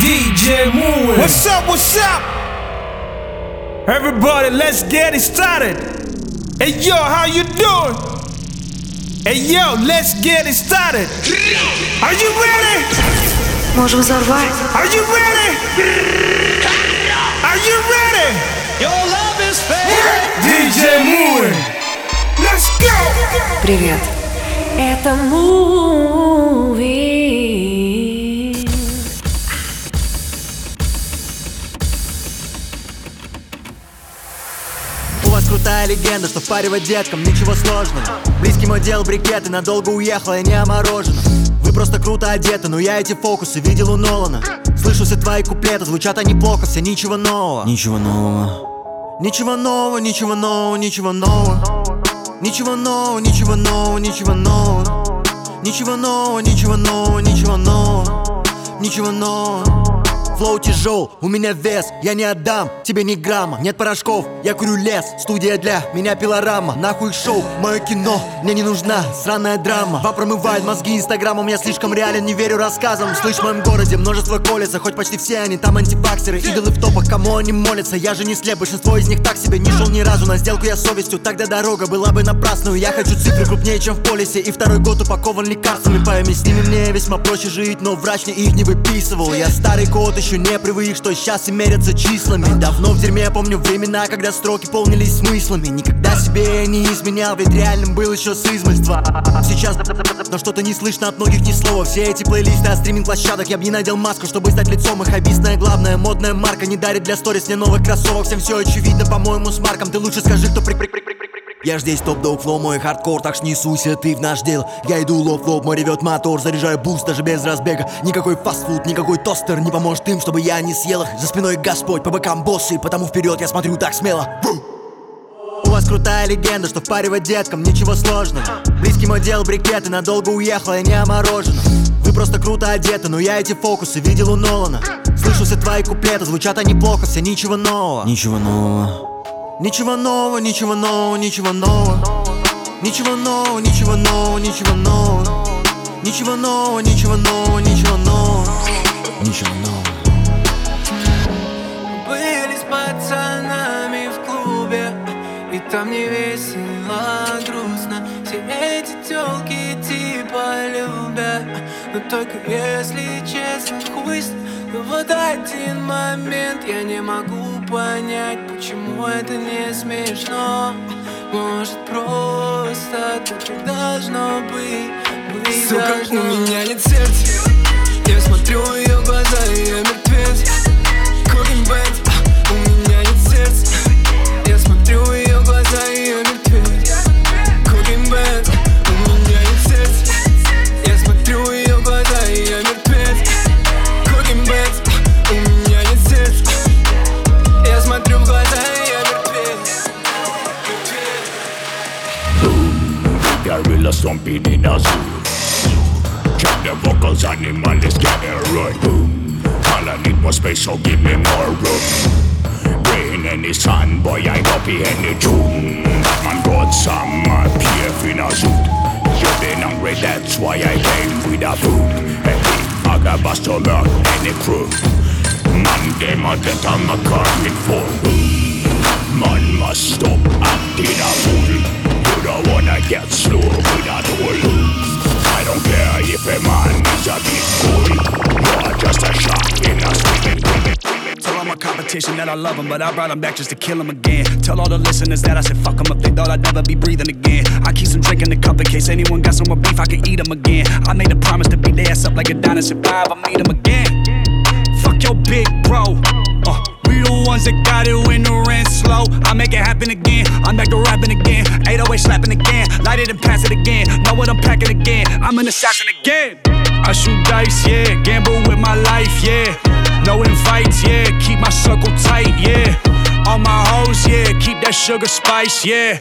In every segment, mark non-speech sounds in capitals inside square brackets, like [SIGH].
DJ Moon. What's up? What's up? Everybody, let's get it started. Hey yo, how you doing? Hey yo, let's get it started. Are you ready? Можем взорвать. Are you ready? Are you ready? Your love is fake. DJ Moon. Let's go. Привет. Это муви. Крутая легенда, что впаривать деткам ничего сложного. Близкий мой дел брикеты, надолго уехал, я не оморожена. Вы просто круто одеты, но я эти фокусы видел у Нолана. Слышу все твои куплеты, звучат они плохо, все ничего нового. Ничего нового. Ничего нового, ничего нового, ничего нового. Ничего нового, ничего нового, ничего нового. Ничего нового, ничего нового, ничего нового. Ничего нового Флоу тяжел, у меня вес, я не отдам тебе ни грамма. Нет порошков, я курю лес, студия для меня пилорама. Нахуй шоу, мое кино, мне не нужна сраная драма. Два промывает мозги инстаграмом, я слишком реален, не верю рассказам. Слышь, в моем городе множество колется, хоть почти все они там антифаксеры. Идолы в топах, кому они молятся, я же не слеп, большинство из них так себе Не шел ни разу. На сделку я совестью, тогда дорога была бы напрасную. Я хочу цифры крупнее, чем в полисе, и второй год упакован лекарствами. Пойми, с ними мне весьма проще жить, но врач мне их не выписывал. Я старый кот, еще не привык, что сейчас и мерятся числами. Давно в дерьме помню времена, когда строки полнились смыслами. Никогда себе я не изменял, ведь реальным был еще с измольства Сейчас, но что-то не слышно от многих ни слова. Все эти плейлисты от стриминг-площадок Я бы не надел маску, чтобы стать лицом их. Объясная главная модная марка Не дарит для сторис мне новых кроссовок. Всем все очевидно, по-моему, с Марком. Ты лучше скажи, кто при при при при я ж здесь топ-дог флоу, мой хардкор, так ж не суйся ты в наш дел. Я иду лоб в лоб, мой ревет мотор, заряжаю буст даже без разбега. Никакой фастфуд, никакой тостер не поможет им, чтобы я не съел их. За спиной Господь, по бокам боссы, потому вперед я смотрю так смело. У вас крутая легенда, что впаривать деткам ничего сложного Близкий мой дел брикеты, надолго уехал, я не оморожена. Вы просто круто одеты, но я эти фокусы видел у Нолана. Слышу все твои куплеты, звучат они плохо, все ничего нового. Ничего нового Ничего нового, ничего нового, ничего нового. Ничего нового, ничего нового, ничего нового. Ничего нового, ничего нового, ничего нового. Ничего нового. Были с пацанами в клубе И там не весело, а грустно. Все эти тёлки типа любят Но только если честно хуй Но вот один момент я не могу понять Почему это не смешно Может просто так и должно быть быть Сука, должно. у меня нет сердца Я смотрю ее глаза, и but I brought them back just to kill them again. Tell all the listeners that I said fuck them if they thought I'd never be breathing again. I keep some drink in the cup in case anyone got some more beef, I can eat them again. I made a promise to beat their ass up like a dinosaur survive, I meet them again. Fuck your big bro. Uh, we the ones that got it when the rent's slow. I make it happen again. I'm back to rapping again. 808 slapping again. Light it and pass it again. Know what I'm packing again. I'm an assassin again. I shoot dice, yeah. Gamble with my life, yeah. No invites, yeah. Keep my circle tight, yeah. All my hoes, yeah. Keep that sugar spice, yeah.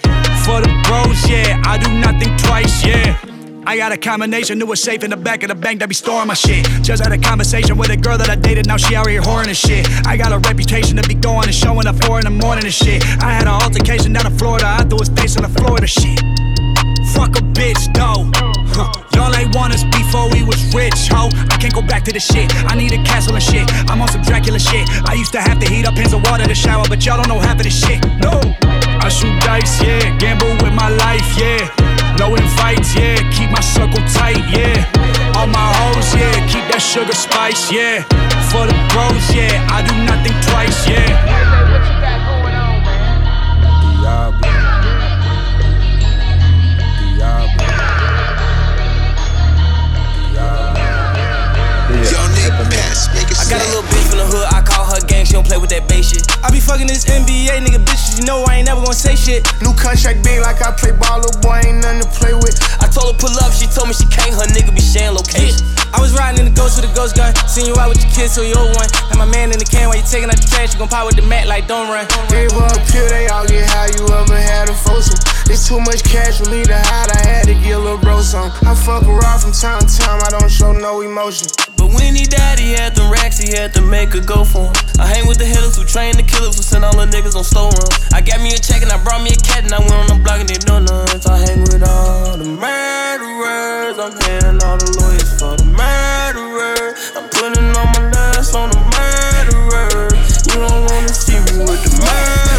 For the bros, yeah. I do nothing twice, yeah. I got a combination, knew a safe in the back of the bank that be storing my shit. Just had a conversation with a girl that I dated, now she out here whoring and shit. I got a reputation to be going and showing up four in the morning and shit. I had an altercation down in Florida, I threw his face on the the shit. Fuck a bitch, though. Y'all ain't want us before we was rich, ho. I can't go back to the shit. I need a castle and shit. I'm on some Dracula shit. I used to have to heat up pans of water to shower, but y'all don't know half of this shit. No. I shoot dice, yeah. Gamble with my life, yeah. No in fights, yeah. Keep my circle tight, yeah. All my hoes, yeah. Keep that sugar spice, yeah. For the bros, yeah. I do nothing twice, yeah. I got a little bitch from the hood, I call her gang, she don't play with that bass shit. I be fucking this NBA nigga bitches, you know I ain't never gonna say shit. New contract big like I play ball, little boy ain't nothing to play with. I told her pull up, she told me she can't, her nigga be sharing location. I was riding in the ghost with a ghost gun, seen you out with your kids, so you old one. And my man in the can while you taking out the trash, you gon' pop with the mat like don't run. Gave her a pill, they all get high, you ever had a foursome. It's too much cash for me to hide, I had to get a little bro some. I fuck around from time to time, I don't show no emotion. But when he died, he had them racks, he had to make a go for him. I hang with the hitters who train the killers who send all the niggas on slow run. I got me a check and I brought me a cat and I went on the block and they know nuts. I hang with all the murderers, I'm paying all the lawyers for the murderers. I'm putting all my last on the murderers. You don't wanna see me with the.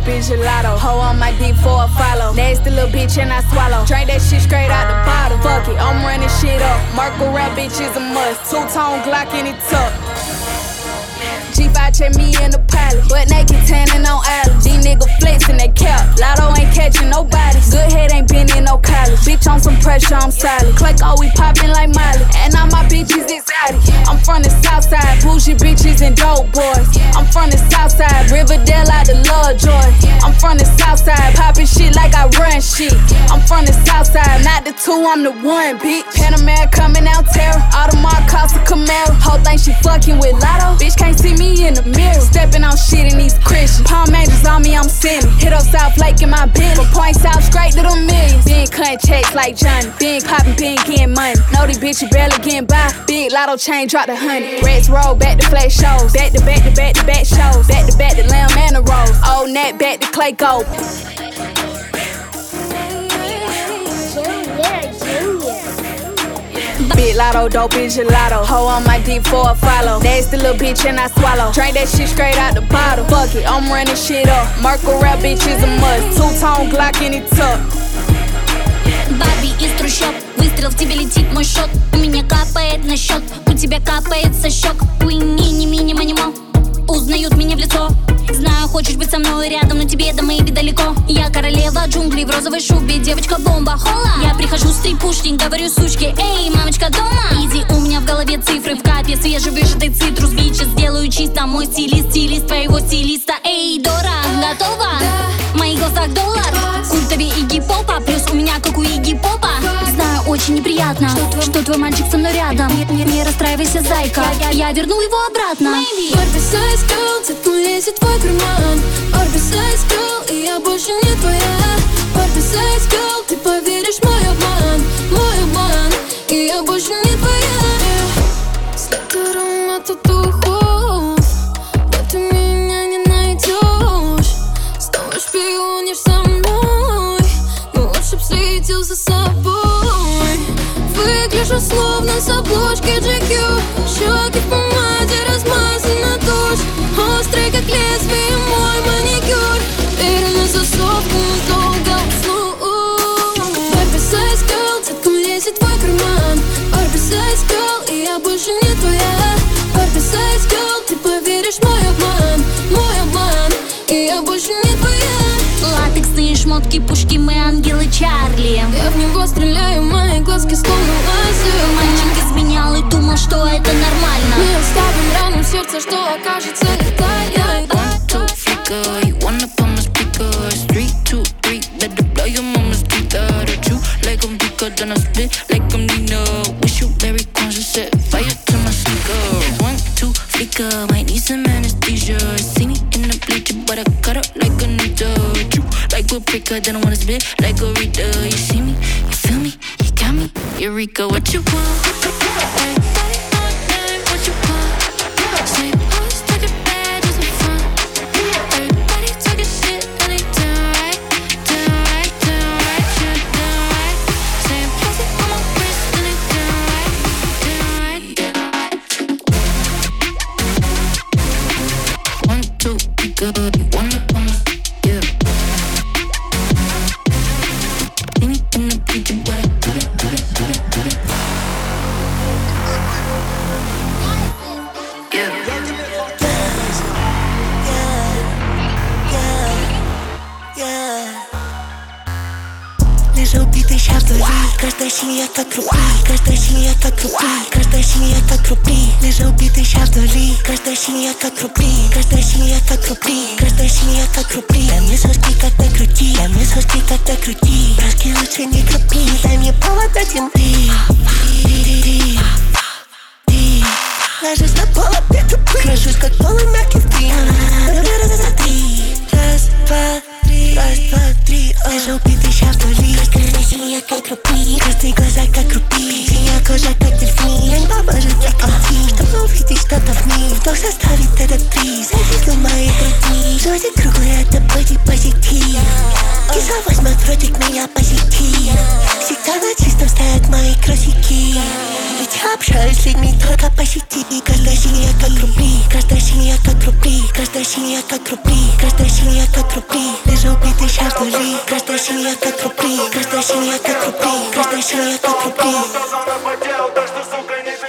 Dope is gelato. Hoe on my deep for a follow. Nasty little bitch and I swallow. Drink that shit straight out the bottle. Fuck it, I'm running shit up. Merkle rap bitch is a must. Two tone Glock in it tuck. G5 check me in the pilot, but naked tanning on island. These niggas flexing they cap. Lotto ain't catching nobody. Good head ain't been in no college. Bitch on some pressure, I'm silent. Click all we poppin' like Miley. And all my bitches I'm from the south side, bougie bitches and dope boys. I'm from the south side, Riverdale out the Lovejoy. I'm from the south side, poppin' shit like I run shit. I'm from the south side, not the two, I'm the one, bitch. Panamera coming out terror. Audemars Costa Camaro. Whole thing she fucking with Lotto. Bitch can't see me in the mirror. Stepping on shit in these Christians. Palm angels on me, I'm sinning. Hit up South Lake in my bin. From points out straight to the millions. Been cutting checks like Johnny. Been popping, been getting money. Know these bitches barely getting by. Big lotto chain drop the honey. Reds roll back to flat shows. Back to back to back to back shows. Back to back to lamb and the rose. Old net back to clay gold. Big lotto, dope is gelato. Hoe on my deep for a follow. Nasty little bitch and I swallow. Drink that shit straight out the bottle. Fuck it, I'm running shit up. Merkle rap bitch is a must. Two tone Glock in it tuck. Барби из трущоб. Выстрел в тебе летит мой шот У меня капает на счет. У тебя капает со щек. Уини, не мини, манимо Узнают меня в лицо. Знаю, хочешь быть со мной рядом, но тебе до моей далеко. Я королева джунглей в розовой шубе, девочка-бомба, хола. Я прихожу с трипушник, говорю сучке, эй, мамочка дома! Иди, у меня в голове цифры в капе, свежевыжатый цитрус Бичес, сделаю чисто, мой стилист, стилист твоего стилиста. Эй, Дора, готова? В моих глазах доллар. Культове и гип-попа, плюс у меня как у Игги Попа. Знаю, очень неприятно, что твой мальчик со мной рядом. Не, не- не расстраивайся, зайка, я верну его обратно. Oversize girl, цвету лезет твой карман. Oversize girl, и я больше не твоя. Oversize girl, ты поверишь мой обман Мой обман, и я больше не твоя. След аромата духов Но ты меня не найдешь. Снова шпионишь за мной Но лучше б следил за собой. Выгляжу словно с обложки GQ Щеки в помаде размазана шмотки, пушки, мы ангелы Чарли. Я в него стреляю, мои глазки словно лазер. Мальчик изменял и думал, что это нормально. Мы оставим рану в сердце, что окажется летальной a pricker, then I wanna spit like a reader You see me, you feel me, you got me? Eureka, what you want? Как рубли Каждая семья как рубли Каждая семья как рубли Дай мне соски как на груди Дай мне соски как на груди Броски лучше не крупи Дай мне повод от земли Ложусь на пол, опять тупый Крашусь как полы мягкий три Раз, два, Раз, два, три Лежа убитый сейчас вдали Каждая семья как рубли Каждые глаза как рубли Синяя кожа как дельфин Я не поможет для картин Чтобы увидеть что-то в них Вдох составит этот приз Зависел моей груди Жизнь круглая, это боди позитив Кисловой смотрит меня позитив Всегда на чистом стоят мои кросики я общаюсь с людьми только по сети Каждая семья как рубли Каждая семья как рубли Каждая семья как рубли Каждая семья как рубли Лежа убитый сейчас вдали Каждая семья как рубли Каждая семья как рубли Каждая семья как рубли Где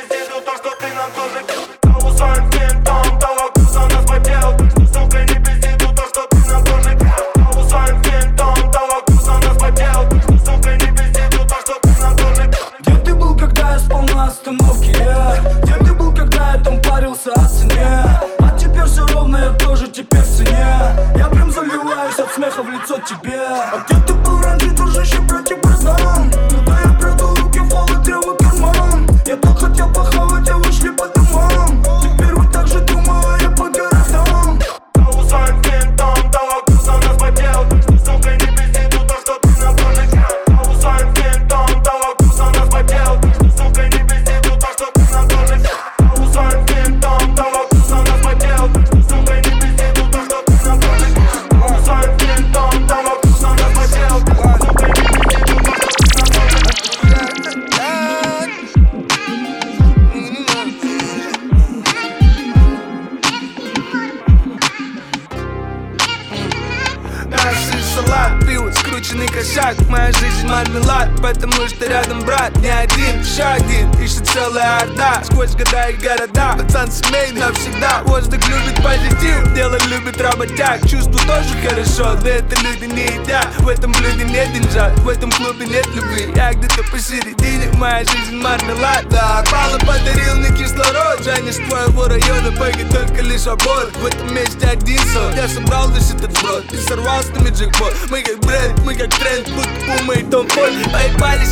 Work with the меч тя единствен Тя съм брал лъжите брат И сървал сте ми джекпот. Мы как бренд, мы как тренд Пут пума и тон пой Ай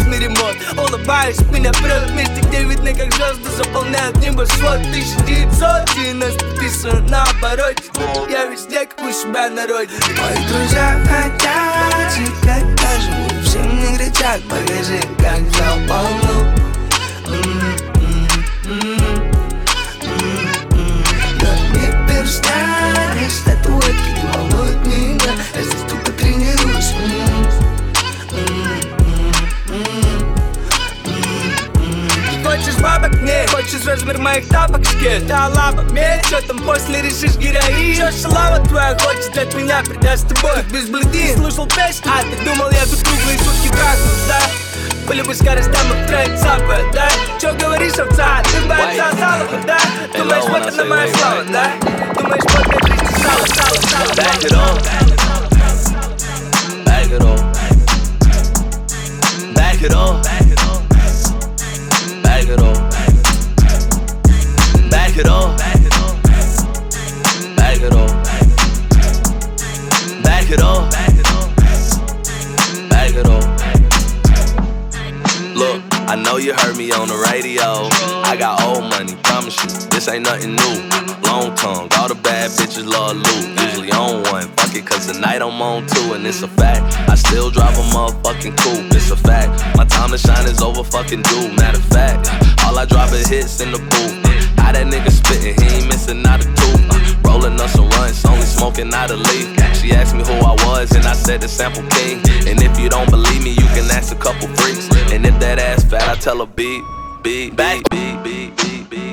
на ремонт All about it, ми не пред Ми как жест заполняют небо, ни бъж слот Ти ще ти на статиса Я везде как ще себя народи Мой дружа, а тя, че как кажа Въобще не гречат, покажи как заполнил. Моих тапок? Скет Да лава, медь Чё там после решишь героин? Чё шалава твоя хочет от меня придать с тобой Как без бледин Слушал песню? А ты думал я тут круглые сутки Дракус, да? По любой скорости мы в тренд запад, да? Чё говоришь, овца? Ты бойца залова, да? Думаешь, вот это моя слава, да? Думаешь, вот это жизнь сало, сало, сало Back it. Back it up. Back it up. Back it up. Back it up. Back it up. Back it up. Look, I know you heard me on the radio. I got old money, promise you, this ain't nothing new. Long tongue, all the bad bitches love loot. Usually on one, fuck it, cause tonight I'm on two, and it's a fact. I still drive a motherfucking coupe, it's a fact. My time to shine is over fucking due, matter of fact. All I drop is hits in the booth. How that nigga spittin', he ain't missing out a tooth. Uh, rolling us some runs, only smoking out a leaf. She asked me who I was, and I said the sample king. And if you don't believe me, you can ask a couple freaks. And if that ass fat, I tell her beat, beat, back, beat, beat, beat.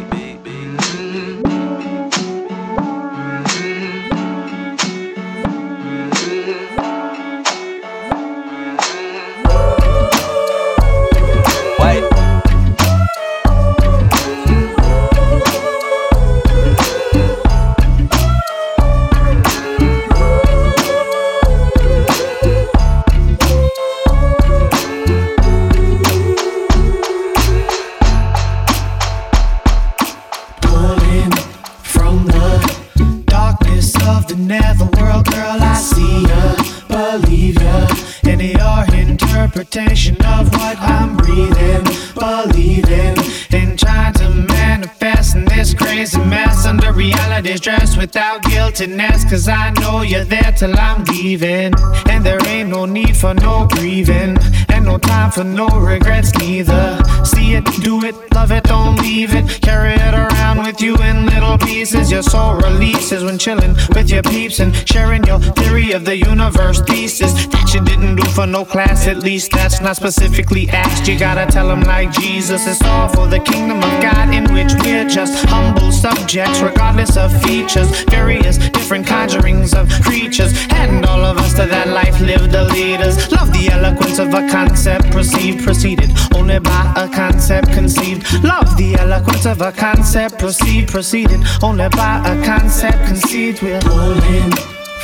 Leaving. And there ain't no need for no grieving. And no time for no regrets neither. See it, do it, love it, don't leave it. Carry it around with you in little pieces. Your soul releases when chilling with your peeps and sharing your theory of the universe thesis. That you didn't do for no class, at least that's not specifically asked. You gotta tell them like Jesus, it's all for the kingdom of God in which we're just humble subjects, regardless of features. Various different conjurings of creatures, and all of us to that life live the leaders. Love the eloquence of a concept perceived, preceded only by a concept conceived. Love the eloquence of a concept perceived, preceded only by a concept conceived. We're pulling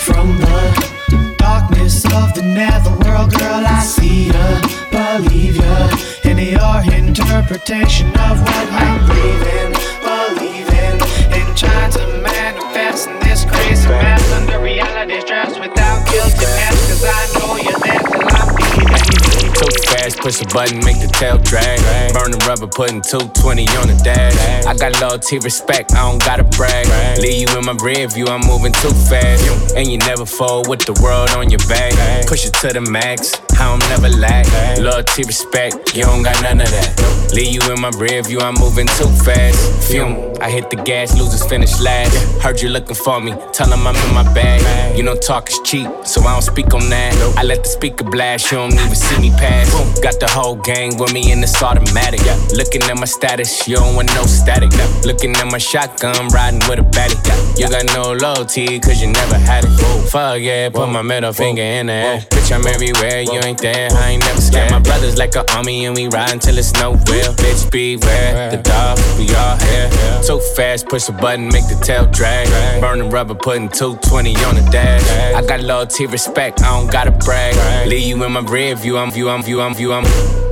from the darkness of the netherworld, girl. I see ya, believe ya, in your interpretation of what I'm breathing, believing, and trying to manifest in this crazy mess under reality's dress without guilt and mess. Cause I know I'm fast, push a button, make the tail drag. Burning rubber, putting 220 on the dash. I got loyalty, respect, I don't gotta brag. Leave you in my rear view, I'm moving too fast. And you never fall with the world on your back. Push it to the max, I don't never lack. Loyalty, respect, you don't got none of that. Leave you in my rear view, I'm moving too fast. Fume, I hit the gas, losers finish last. Heard you looking for me, tell them I'm in my bag. You know, talk is cheap, so I don't speak on that. I let the speaker blast, you don't even see me pass. Got the whole gang with me in this automatic. Looking at my status, you don't want no static. Looking at my shotgun, riding with a baddie. You got no loyalty, cause you never had it. Fuck yeah, put my middle finger in the air. Bitch, I'm everywhere, you ain't there, I ain't never scared. My brothers like an army, and we ride until it's no real. Bitch, beware, the dog, we all here. Too fast, push a button, make the tail drag. Burning rubber, putting 220 on the dash. I got loyalty, respect, I don't gotta brag. Leave you in my rear view, I'm view, I'm view, I'm view, I'm.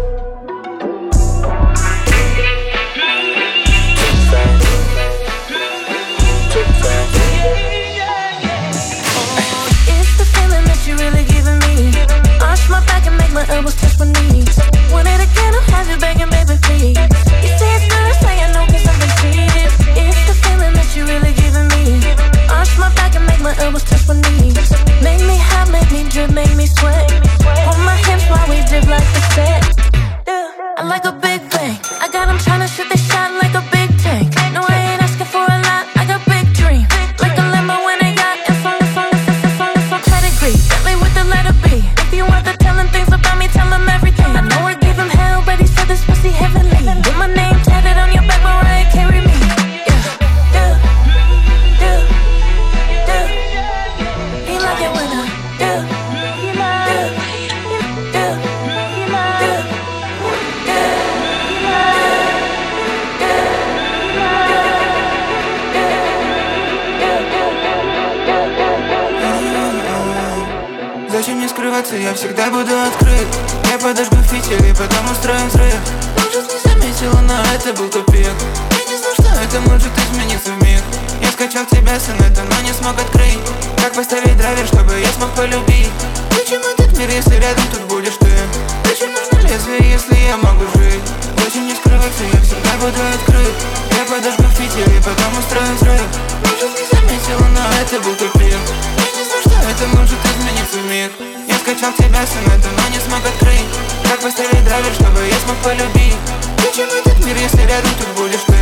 В миг Я скачал тебя с инета, но не смог открыть Как поставить драйвер, чтобы я смог полюбить Зачем этот мир, если рядом тут будешь ты?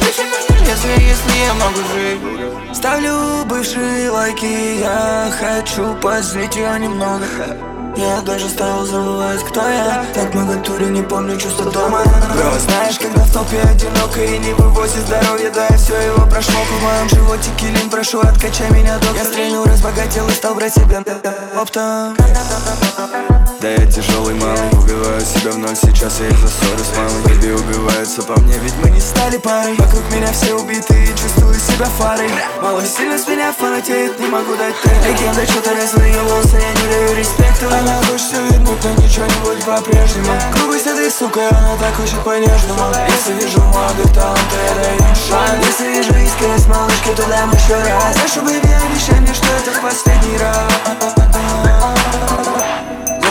Нужно лезвие, если я могу жить? Ставлю бывшие лайки, я хочу позлить ее немного Я даже стал забывать, кто я. Так много туре, не помню чувства дома. Бро, знаешь, когда в толпе одиноко и не вывозит здоровье Да, я все его прошло, в моем животике лин Прошу, откачай меня, доктор. Я стрельнул, разбогател и стал брать себя оптом Да я тяжелый малый, убиваю себя вновь. Сейчас я из-за ссоры с мамой Бэби убивается по мне, ведь мы не Стали парой, вокруг меня все убиты и чувствую себя фарой. Мало сильно с меня фанатеет, не могу дать ты Легенда, что-то разные волосы, я не даю респекта. Она дождь все видно, будто ничего не будет по-прежнему. Грубость этой сука, она так хочет по-нежному. Если вижу молодых талантов, я даю шанс Если вижу искренность малышки, то дам еще раз. Прошу, бэби, обещай мне, что это в последний раз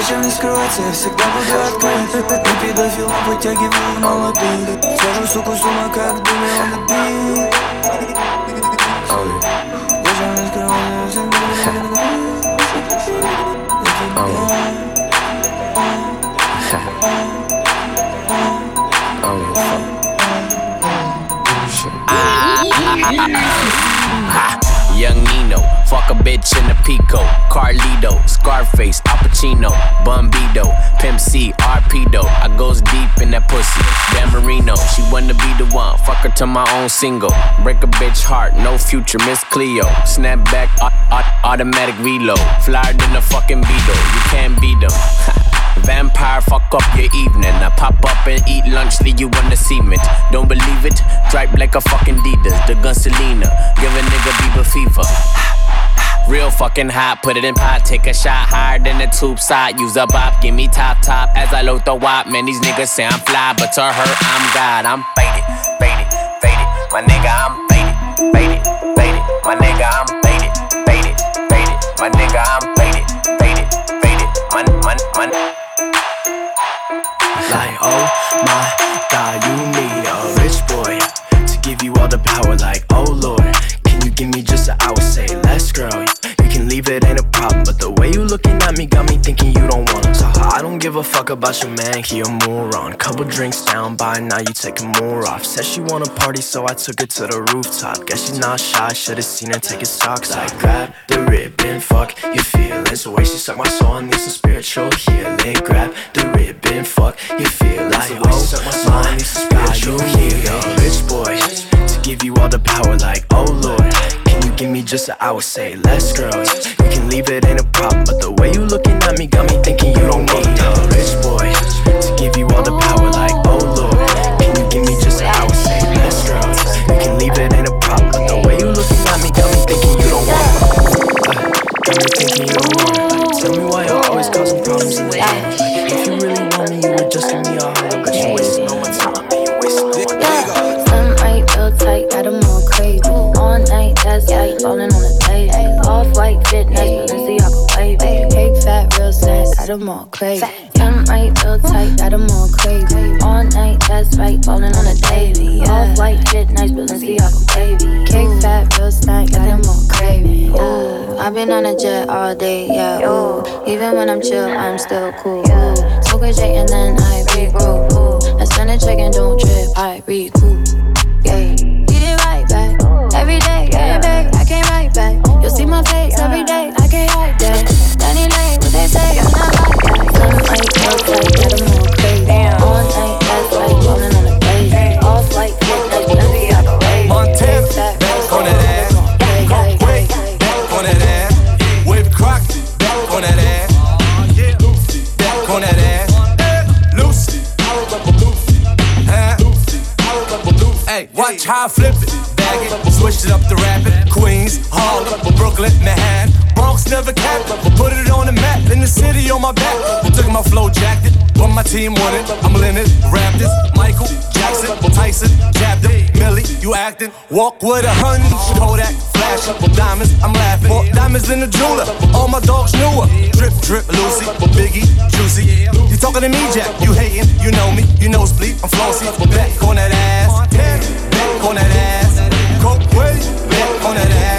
Зачем мне скрываться, я всегда буду открыт Не педофил, но вытягиваю молодых Сажу суку с ума, как дыме он бит Young Nino, fuck a bitch in a Pico, Carlito, Scarface, Al Pacino, Bumbido, Pimp C, Arpedo. I goes deep in that pussy. Dan Marino, she wanna be the one. Fuck her to my own single. Break a bitch heart, no future, Miss Cleo. Snap back, au- au- automatic reload. Flyer than a fucking Beetle, you can't beat them. [LAUGHS] Vampire, fuck up your evening. I pop up and eat lunch, leave you on the cement. Don't believe it? Dripe like a fucking Adidas, the gun Selena. Give a nigga Bieber fever. Real fucking hot, put it in pot, take a shot higher than the tube side. Use a bop, give me top top as I load the wop. Man, these niggas say I'm fly, but to her, I'm God. I'm faded, faded, faded. My nigga, I'm faded, faded, faded. My nigga, I'm faded, faded, faded. My nigga, I'm faded, faded, faded. My, my, my. Like, oh my god, you need a rich boy to give you all the power. Like, oh lord, give me just an hour? Say less, girl. You can leave it, ain't a problem. But the way you looking at me got me thinking you don't wanna. So I don't give a fuck about your man, he a moron. Couple drinks down by now, you taking more off. Said she wanna party, so I took her to the rooftop. Guess she's not shy, should've seen her take his socks. I grab the ribbon, fuck your feelings. The way she suck my soul, I need some spiritual healing. Grab the ribbon, fuck your feelings. The way she suck my soul, I need some spiritual healing. Rich boy give you all the power, like oh lord. Can you give me just an hour? Say less, girl. You can leave it, ain't a problem. But the way you looking at me all crazy. Some might feel tight, got them all crazy. All night, that's right, falling on the daily. Off white fit, nice, Balenciaga wavy. Cake fat, real snack, got them all crazy. Ooh, I've been on a jet all day, yeah. Ooh, even when I'm chill, I'm still cool. Ooh, smoke a J and then I regroup. I spend a check and don't trip, I I my flow jacket. When my team won it, I'm Leonard, Raptors, Michael, Jackson, Tyson, jabbed. Millie, you acting. Walk with a hunch. Kodak, flashing. Diamonds, I'm laughing. Bought diamonds in the jeweler. All my dogs knew her. Drip, drip, Lucy, but Biggie, Juicy. You talking to me, Jack? You hating? You know me? You know split? I'm flossy. Back on that ass. Back on that ass. Coke. Back on that ass.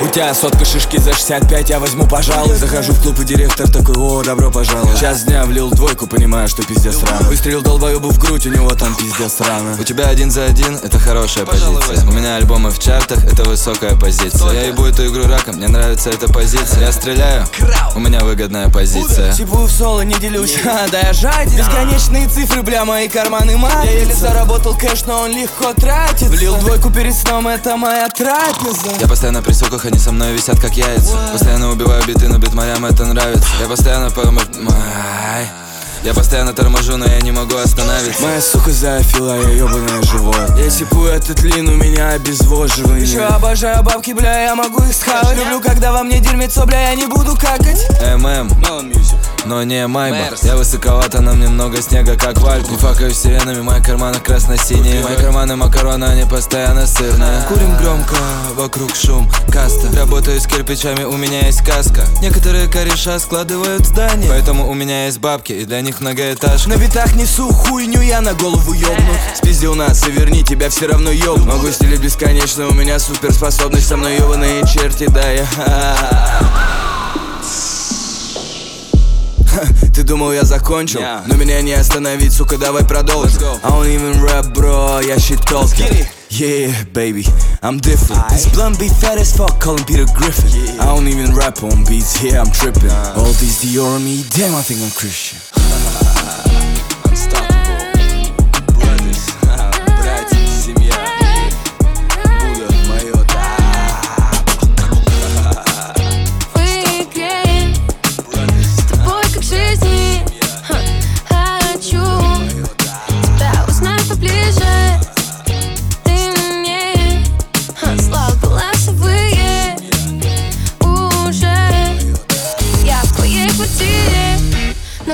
У тебя сотка шишки за 65, я возьму, пожалуй. Захожу в клуб и директор такой, о, добро пожаловать Час дня влил двойку, понимаю, что пиздец рано. Выстрелил долбоебу в грудь, у него там пиздец рано. У тебя один за один, это хорошая позиция. У меня альбомы в чартах, это высокая позиция. Я ебу эту игру раком, мне нравится эта позиция. Я стреляю, у меня выгодная позиция. Типу в соло не делюсь, [LAUGHS] да я жаден. Бесконечные цифры, бля, мои карманы мать Я еле заработал кэш, но он легко тратит Влил двойку перед сном, это моя трапеза. Я постоянно при суках, они со мной висят как яйца. Постоянно убиваю биты, но бит морям это нравится. Я постоянно пойму... Я постоянно торможу, но я не могу остановиться. Моя сука зоофила, я ебаное живот Я сипу этот лин, у меня обезвоживание. Еще обожаю бабки, бля, я могу их схавать Люблю, когда во мне дерьмецо, бля, я не буду какать. ММ, но не Майбах. Я высоковато, на мне много снега, как в Альпе. Факаю сиренами, мои карманы красно-синие Мои карманы макароны, они постоянно сырные. Курим громко, вокруг шум, каста. Работаю с кирпичами, у меня есть каска. Некоторые кореша складывают здания. Поэтому у меня есть бабки, и для них многоэтаж На битах несу хуйню, я на голову ёбну. Спиздил нас и верни, тебя все равно ёб Могу стелить бесконечно, у меня суперспособность Со мной ёбаные черти, да я [LAUGHS] [LAUGHS] Ты думал, я закончил? Но меня не остановить, сука, давай продолжим I don't even rap, bro, я shit talking Yeah, baby, I'm different This blunt be fat as fuck, call him Peter Griffin I don't even rap on beats, yeah, I'm tripping All these Dior on me, damn, I think I'm Christian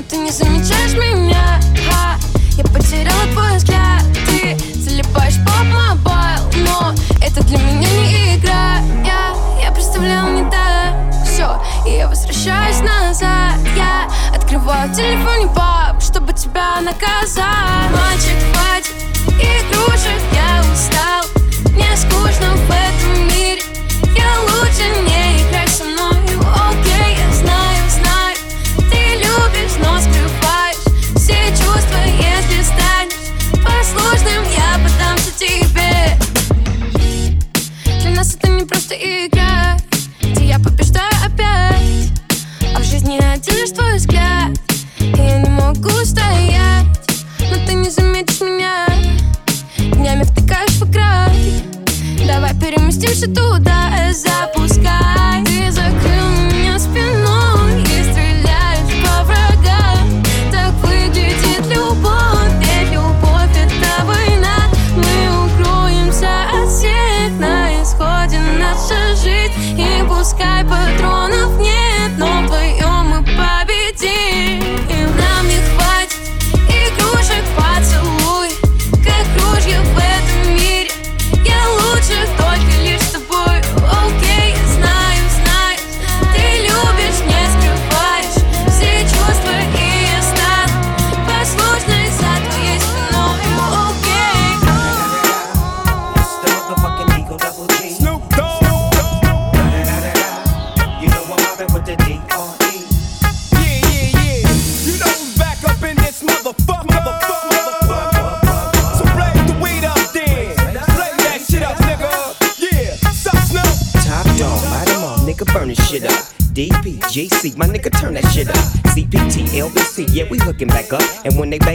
Но ты не замечаешь меня. Ха, Я потеряла твой взгляд. Ты залипаешь под мобайл Но это для меня не игра. Я, я представлял не так Все, и я возвращаюсь назад. Я открываю телефон и пап Чтобы тебя наказать. Мальчик, хватит игрушек Я устал, мне скучно в этом мире Я лучше не взгляд. Я не могу стоять Но ты не заметишь меня. Днями втыкаешь в экран Давай переместимся туда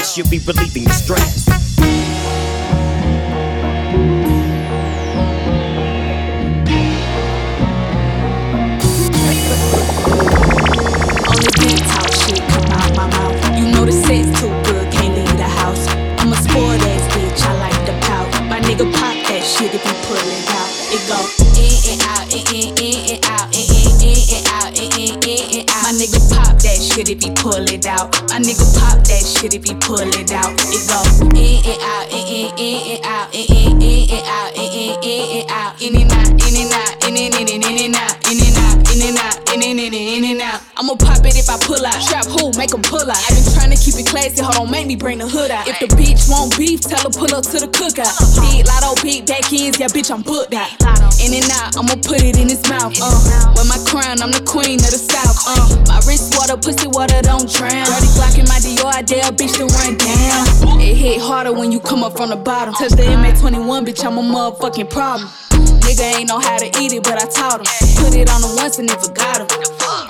You'll be relieving the stress. Only big talk shit come out my mouth. You know the sex too good, can't leave the house. I'm a spoiled ass bitch, I like the pout. My nigga pop that shit if he pull it out. It go in and out, in and shit if he pull it out. My nigga pop that shit if he pull it out. It go in and out, in in in and out, in and in and out, in and out, in and out, in and and out, in and in and out, in and in and out. I'ma pop it if I pull out. Trap who, Make 'em pull out. i been trying to keep it classy, hold on, make me bring the hood out. If the bitch want beef, tell her pull up to the cookout. Big Latto, big back ends, yeah, bitch, I'm booked out. In and out, I'ma put it in his mouth. Uh, with my crown, I'm the queen of the south. Uh, my wrist water, pussy water, don't drown. Dirty Glock in my Dior, I dare bitch to run down. It hit harder when you come up from the bottom. Touch the MA21, bitch, I'm a motherfucking problem. Nigga ain't know how to eat it, but I taught him. Put it on him once and he forgot him.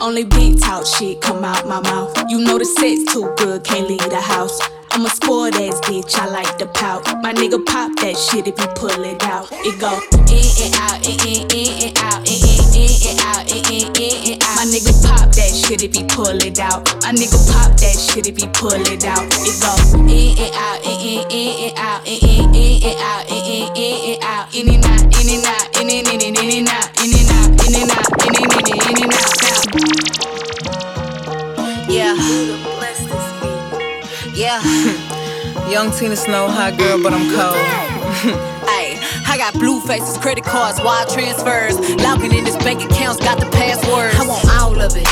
Only big talk shit come out my mouth. You know the sex too good, can't leave the house. I'm a spoiled ass bitch, I like the pout. My nigga pop that shit if he pull it out. It go in and out, in in in and out, in in in and out, in in in and out. My nigga pop that shit if he pull it out. My nigga pop that shit if he pull it out. It go in and out, in in in and out, in in in and out, in in in and out, in and out, in and out, in and in and in and out, in and out, in and out, in and in and in and out. Yeah. Yeah. [LAUGHS] Young Tina Snow, hot girl, but I'm cold. [LAUGHS] Ayy, I got blue faces, credit cards, wire transfers. Logging in this bank accounts, got the passwords. I want all of it.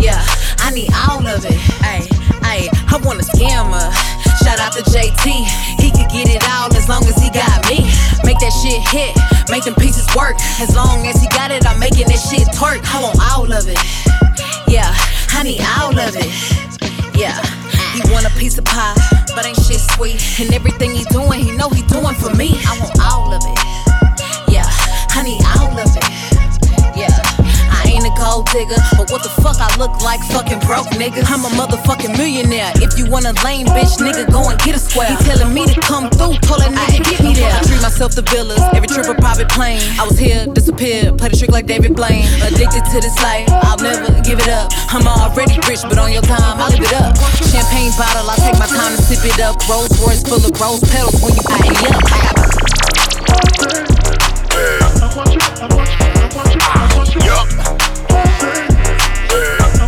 Yeah, I need all of it. Ayy, ayy, I want a scammer. Shout out to JT, he could get it all as long as he got me. Make that shit hit, make them pieces work. As long as he got it, I'm making that shit twerk. I want all of it. Yeah, I need all of it. Yeah. He want a piece of pie, but ain't shit sweet. And everything he doing, he know he doing for me. I want all of it. Yeah, honey, I gold digger, but what the fuck I look like? Fucking broke nigga. I'm a motherfucking millionaire. If you want a lame bitch, nigga, go and get a square. He telling me to come through, told that nigga get me there. I treat myself to villas, every trip a private plane. I was here, disappeared, played a trick like David Blaine. Addicted to this life, I'll never give it up. I'm already rich, but on your time, I'll live it up. Champagne bottle, I take my time to sip it up. Rolls Royce full of rose petals when you pick me up. I got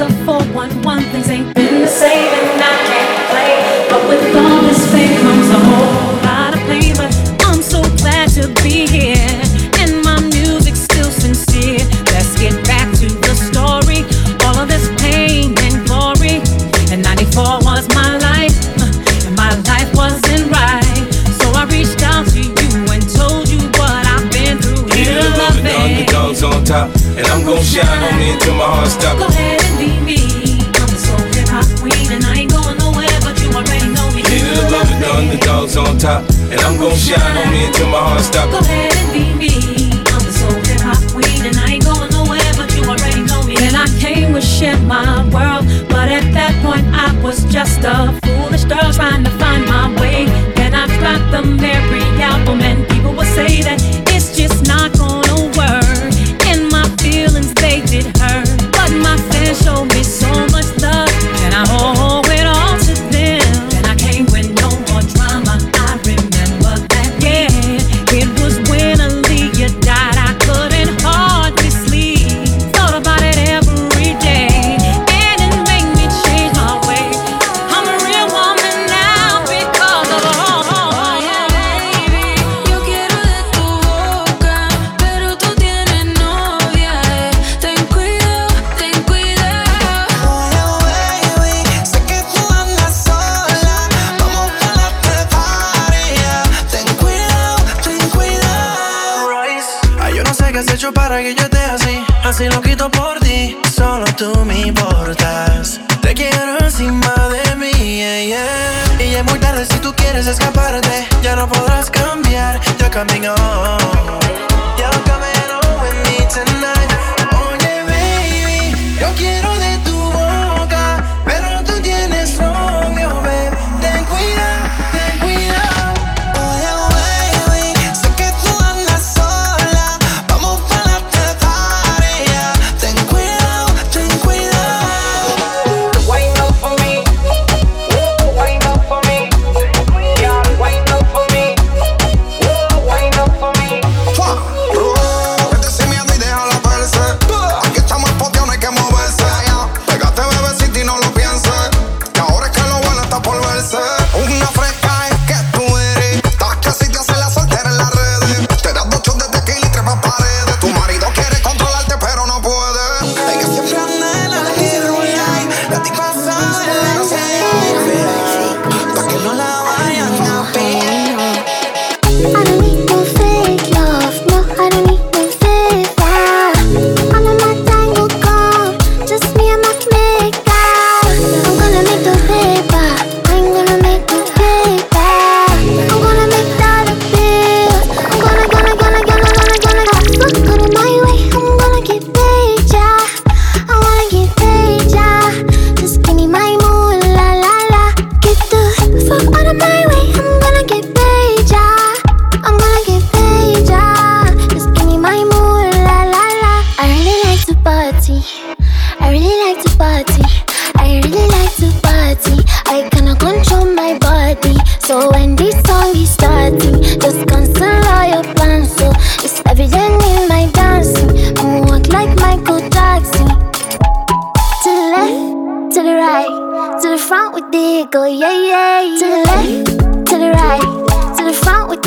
the 411 things ain't been the same and I can't play. But with all this fame comes a whole lot of pain but I'm so glad to be here and my music's still sincere. Let's get back to the story. All of this pain and glory. And 94 was my life and my life wasn't right. So I reached out to you and told you what I've been through. You loving, the underdogs on top and I'm gonna shine on me until my heart stops. shine on me until my heart stops. Go ahead and be me. I'm the soul hip hop queen, and I ain't going nowhere, but you already know me. And I came with shit, my world, but at that point I was just a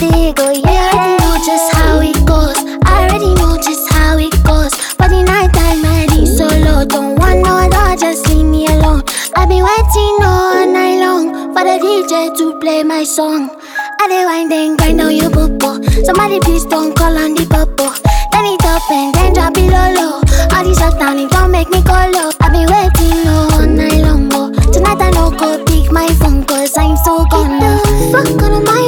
the. I know just how it goes. I already know just how it goes. But the night time, I be solo. Don't want no other, just leave me alone. I be waiting all night long for the DJ to play my song. I dey wind and grind on your bubble. Somebody please don't call on the bubble. Turn it up and then drop it low low. All these up down, it don't make me go low. I've been waiting all night long. Oh. Tonight I no go pick my phone cause I'm so gonna oh. fuck out of my